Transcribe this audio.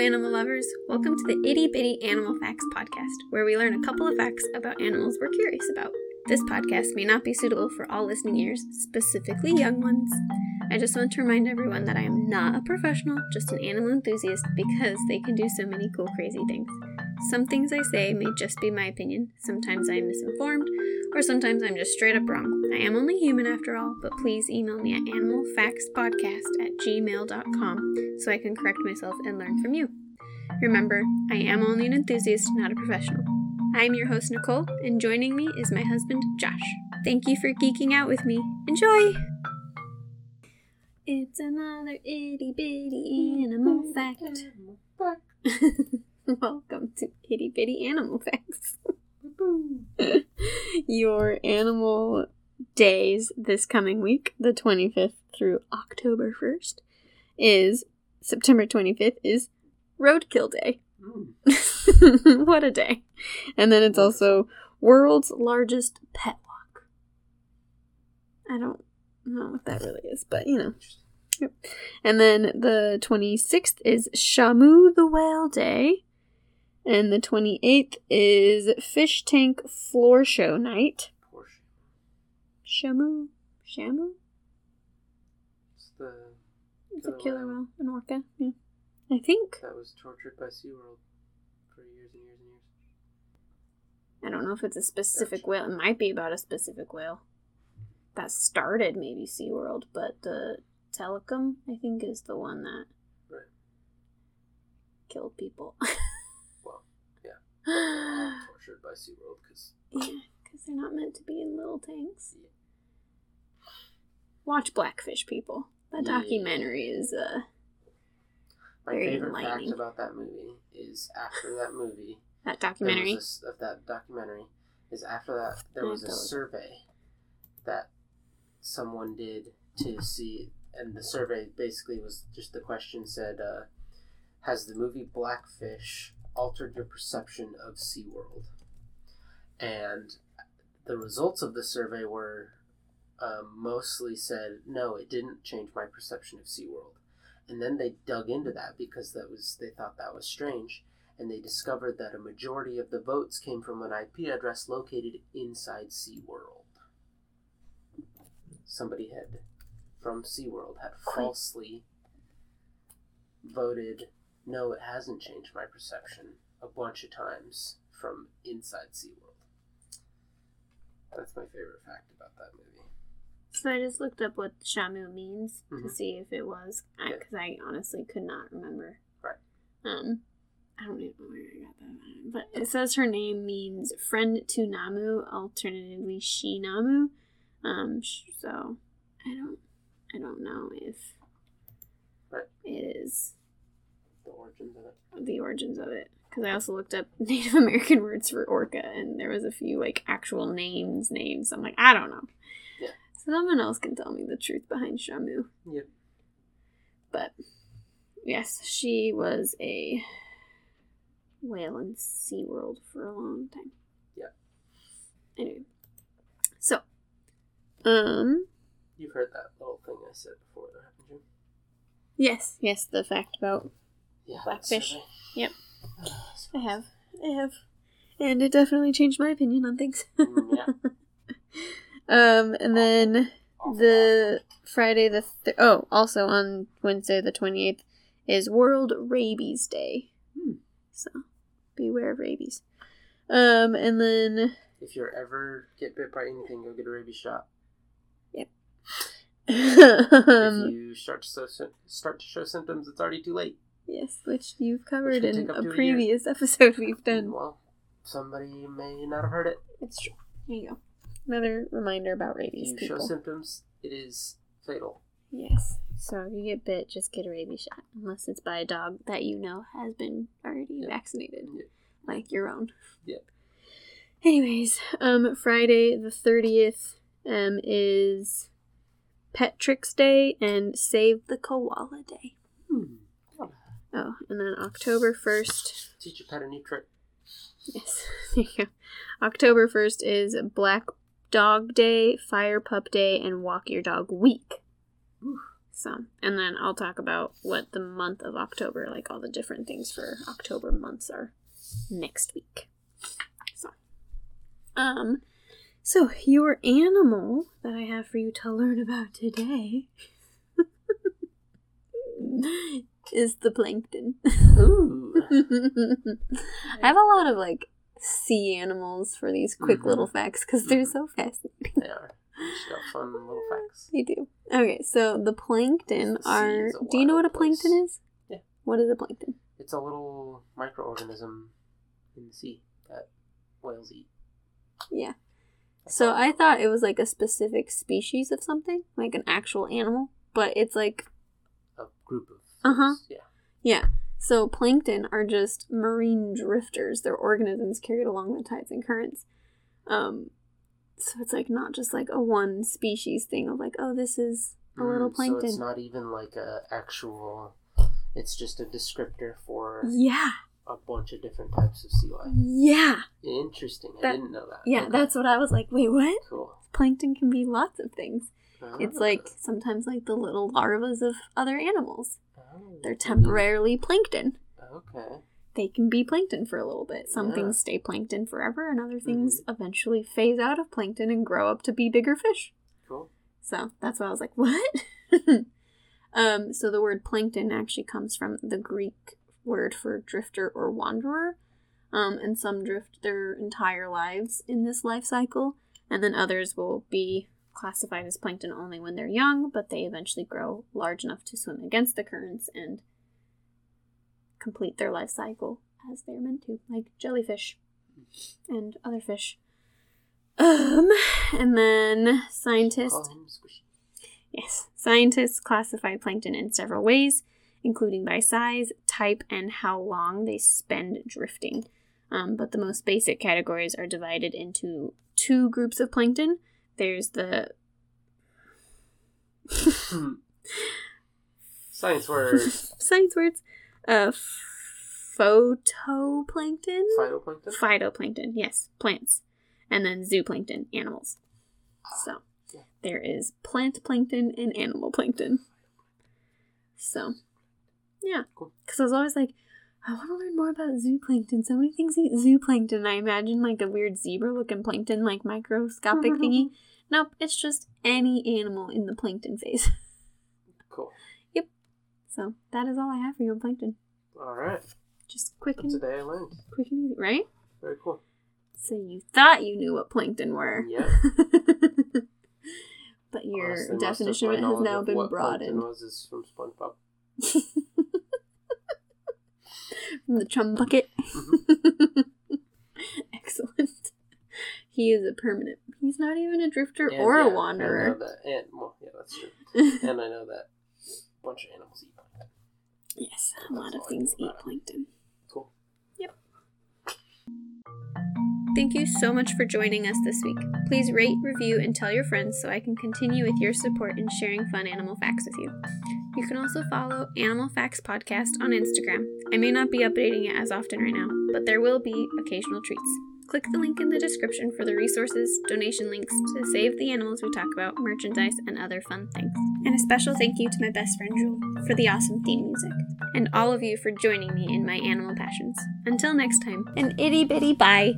animal lovers. Welcome to the Itty Bitty Animal Facts podcast, where we learn a couple of facts about animals we're curious about. This podcast may not be suitable for all listening ears, specifically young ones. I just want to remind everyone that I am not a professional, just an animal enthusiast because they can do so many cool, crazy things. Some things I say may just be my opinion, sometimes I am misinformed, or sometimes I'm just straight up wrong. I am only human after all, but please email me at animalfactspodcast at gmail.com so I can correct myself and learn from you. Remember, I am only an enthusiast, not a professional. I'm your host, Nicole, and joining me is my husband, Josh. Thank you for geeking out with me. Enjoy! It's another itty bitty animal fact. Welcome to Itty Bitty Animal Facts. Your animal days this coming week, the 25th through October 1st, is September 25th is Roadkill Day. Hmm. what a day. And then it's also World's Largest Pet Walk. I don't know what that really is, but you know. Yep. And then the 26th is Shamu the Whale Day. And the 28th is Fish Tank Floor Show Night. Porsche. Shamu? Shamu? It's the It's a Killer whale, an orca. Yeah. I think. that was tortured by SeaWorld for years and years and years. I don't know if it's a specific Gotcha. whale. It might be about a specific whale. That started maybe SeaWorld, but the Tilikum, I think, is the one that Right. killed people. Yeah. Tortured by SeaWorld because yeah, because they're not meant to be in little tanks. Watch Blackfish, people. That Yeah. documentary is, uh, my Very favorite fact about that movie is after that movie, that documentary. a of that documentary, is after that there was a survey that someone did to see, and the survey basically was just the question said, uh, "Has the movie Blackfish altered your perception of SeaWorld?" And the results of the survey were um, mostly said, "No, it didn't change my perception of SeaWorld." And then they dug into that because that was they thought that was strange and they discovered that a majority of the votes came from an IP address located inside SeaWorld. Somebody had, from SeaWorld, had falsely voted, no, it hasn't changed my perception a bunch of times from inside SeaWorld. That's my favorite fact about that movie. So I just looked up what Shamu means to Mhm. see if it was, Yeah. because I honestly could not remember. Right. Um, I don't even know where I got that, but it says her name means friend to Namu, alternatively she Namu. Um, so I don't, I don't know if Right. it is origins of it. the origins of it. Because I also looked up Native American words for orca, and there was a few like actual names, names. I'm like, I don't know. Yeah. So someone else can tell me the truth behind Shamu. Yep. But yes, she was a whale in SeaWorld for a long time. Yeah. Anyway. So um You've heard that little thing I said before, haven't you? yes, yes, the fact about Yeah. Blackfish. Yep. I have. I have. And it definitely changed my opinion on things. Mm, yeah. um and then the Friday the th- oh, also on Wednesday the 28th is World Rabies Day. Hmm. So beware of rabies. Um and then If you ever get bit by anything, go get a rabies shot. um, if you start to start to show symptoms, it's already too late. Yes, which you've covered can in a to a year. previous episode we've done. Well, somebody may not have heard it. It's true. Here you go. Another reminder about If rabies you show symptoms, it is fatal. Yes. So if you get bit, just get a rabies shot, unless it's by a dog that you know has been already vaccinated, like your own. Yep. Anyways, um, Friday the thirtieth, um, is Pet Tricks Day and Save the Koala Day. Oh, and then October first. Teach your pet a new trick. Yes, there you go. October first is Black Dog Day, Fire Pup Day, and Walk Your Dog Week. So, and then I'll talk about what the month of October, like all the different things for October months are next week. So, um, so your animal that I have for you to learn about today is the plankton. Ooh. I have a lot of like sea animals for these quick Mhm. little facts because they're so fascinating. They are. Just got fun little facts. They do. Okay, so the plankton The are. Do you know what a wild place. plankton is? Yeah. What is a plankton? It's a little microorganism in the sea that whales eat. Yeah. That's So. I thought it was like a specific species of something, like an actual animal, but it's like a group of. Uh-huh. Yeah. yeah. So plankton are just marine drifters. They're organisms carried along the tides and currents. Um, so it's like not just like a one species thing of like, oh, this is a little Mm, plankton. So it's not even like a actual. It's just a descriptor for yeah, a bunch of different types of sea life. yeah, Interesting. I didn't know that. yeah. Okay. That's what I was like. Wait, what? cool. Plankton can be lots of things. It's Ah. like sometimes like the little larvas of other animals. Oh, They're mean, temporarily plankton. Okay. They can be plankton for a little bit. Some Yeah. things stay plankton forever, and other things eventually phase out of plankton and grow up to be bigger fish. Cool. So that's why I was like, what? um, so the word plankton actually comes from the Greek word for drifter or wanderer. Um, and some drift their entire lives in this life cycle, and then others will be classified as plankton only when they're young, but they eventually grow large enough to swim against the currents and complete their life cycle as they're meant to, like jellyfish and other fish. Um, and then scientists Call him squishy. Yes, scientists classify plankton in several ways, including by size, type, and how long they spend drifting. Um, but the most basic categories are divided into two groups of plankton. There's the Science words. science words, uh, photoplankton, Phytoplankton. phytoplankton, yes, plants, and then zooplankton, animals. So Yeah. there is plant plankton and animal plankton. So yeah, Cool. because I was always like, I want to learn more about zooplankton. So many things eat zooplankton. I imagine like a weird zebra-looking plankton, like microscopic uh-huh. thingy. Nope, it's just any animal in the plankton phase. Cool. Yep. So that is all I have for you on plankton. All right. Just quick That's a and day I learned. quick and easy, right? Very cool. So you thought you knew what plankton were. Yeah. but your Honestly, definition of it has now of been what plankton broadened. Was is from SpongeBob. From the chum bucket. Mhm. Excellent. He is a permanent. He's not even a drifter And, or yeah, a I know wanderer. that, and well, yeah, that's true. and I know that a bunch of animals eat plankton. yes, a lot of things eat plankton. Cool. Yep. Thank you so much for joining us this week. Please rate, review, and tell your friends so I can continue with your support in sharing fun animal facts with you. You can also follow Animal Facts Podcast on Instagram. I may not be updating it as often right now, but there will be occasional treats. Click the link in the description for the resources, donation links to save the animals we talk about, merchandise, and other fun things. And a special thank you to my best friend Jewel for the awesome theme music, and all of you for joining me in my animal passions. Until next time, an itty bitty bye!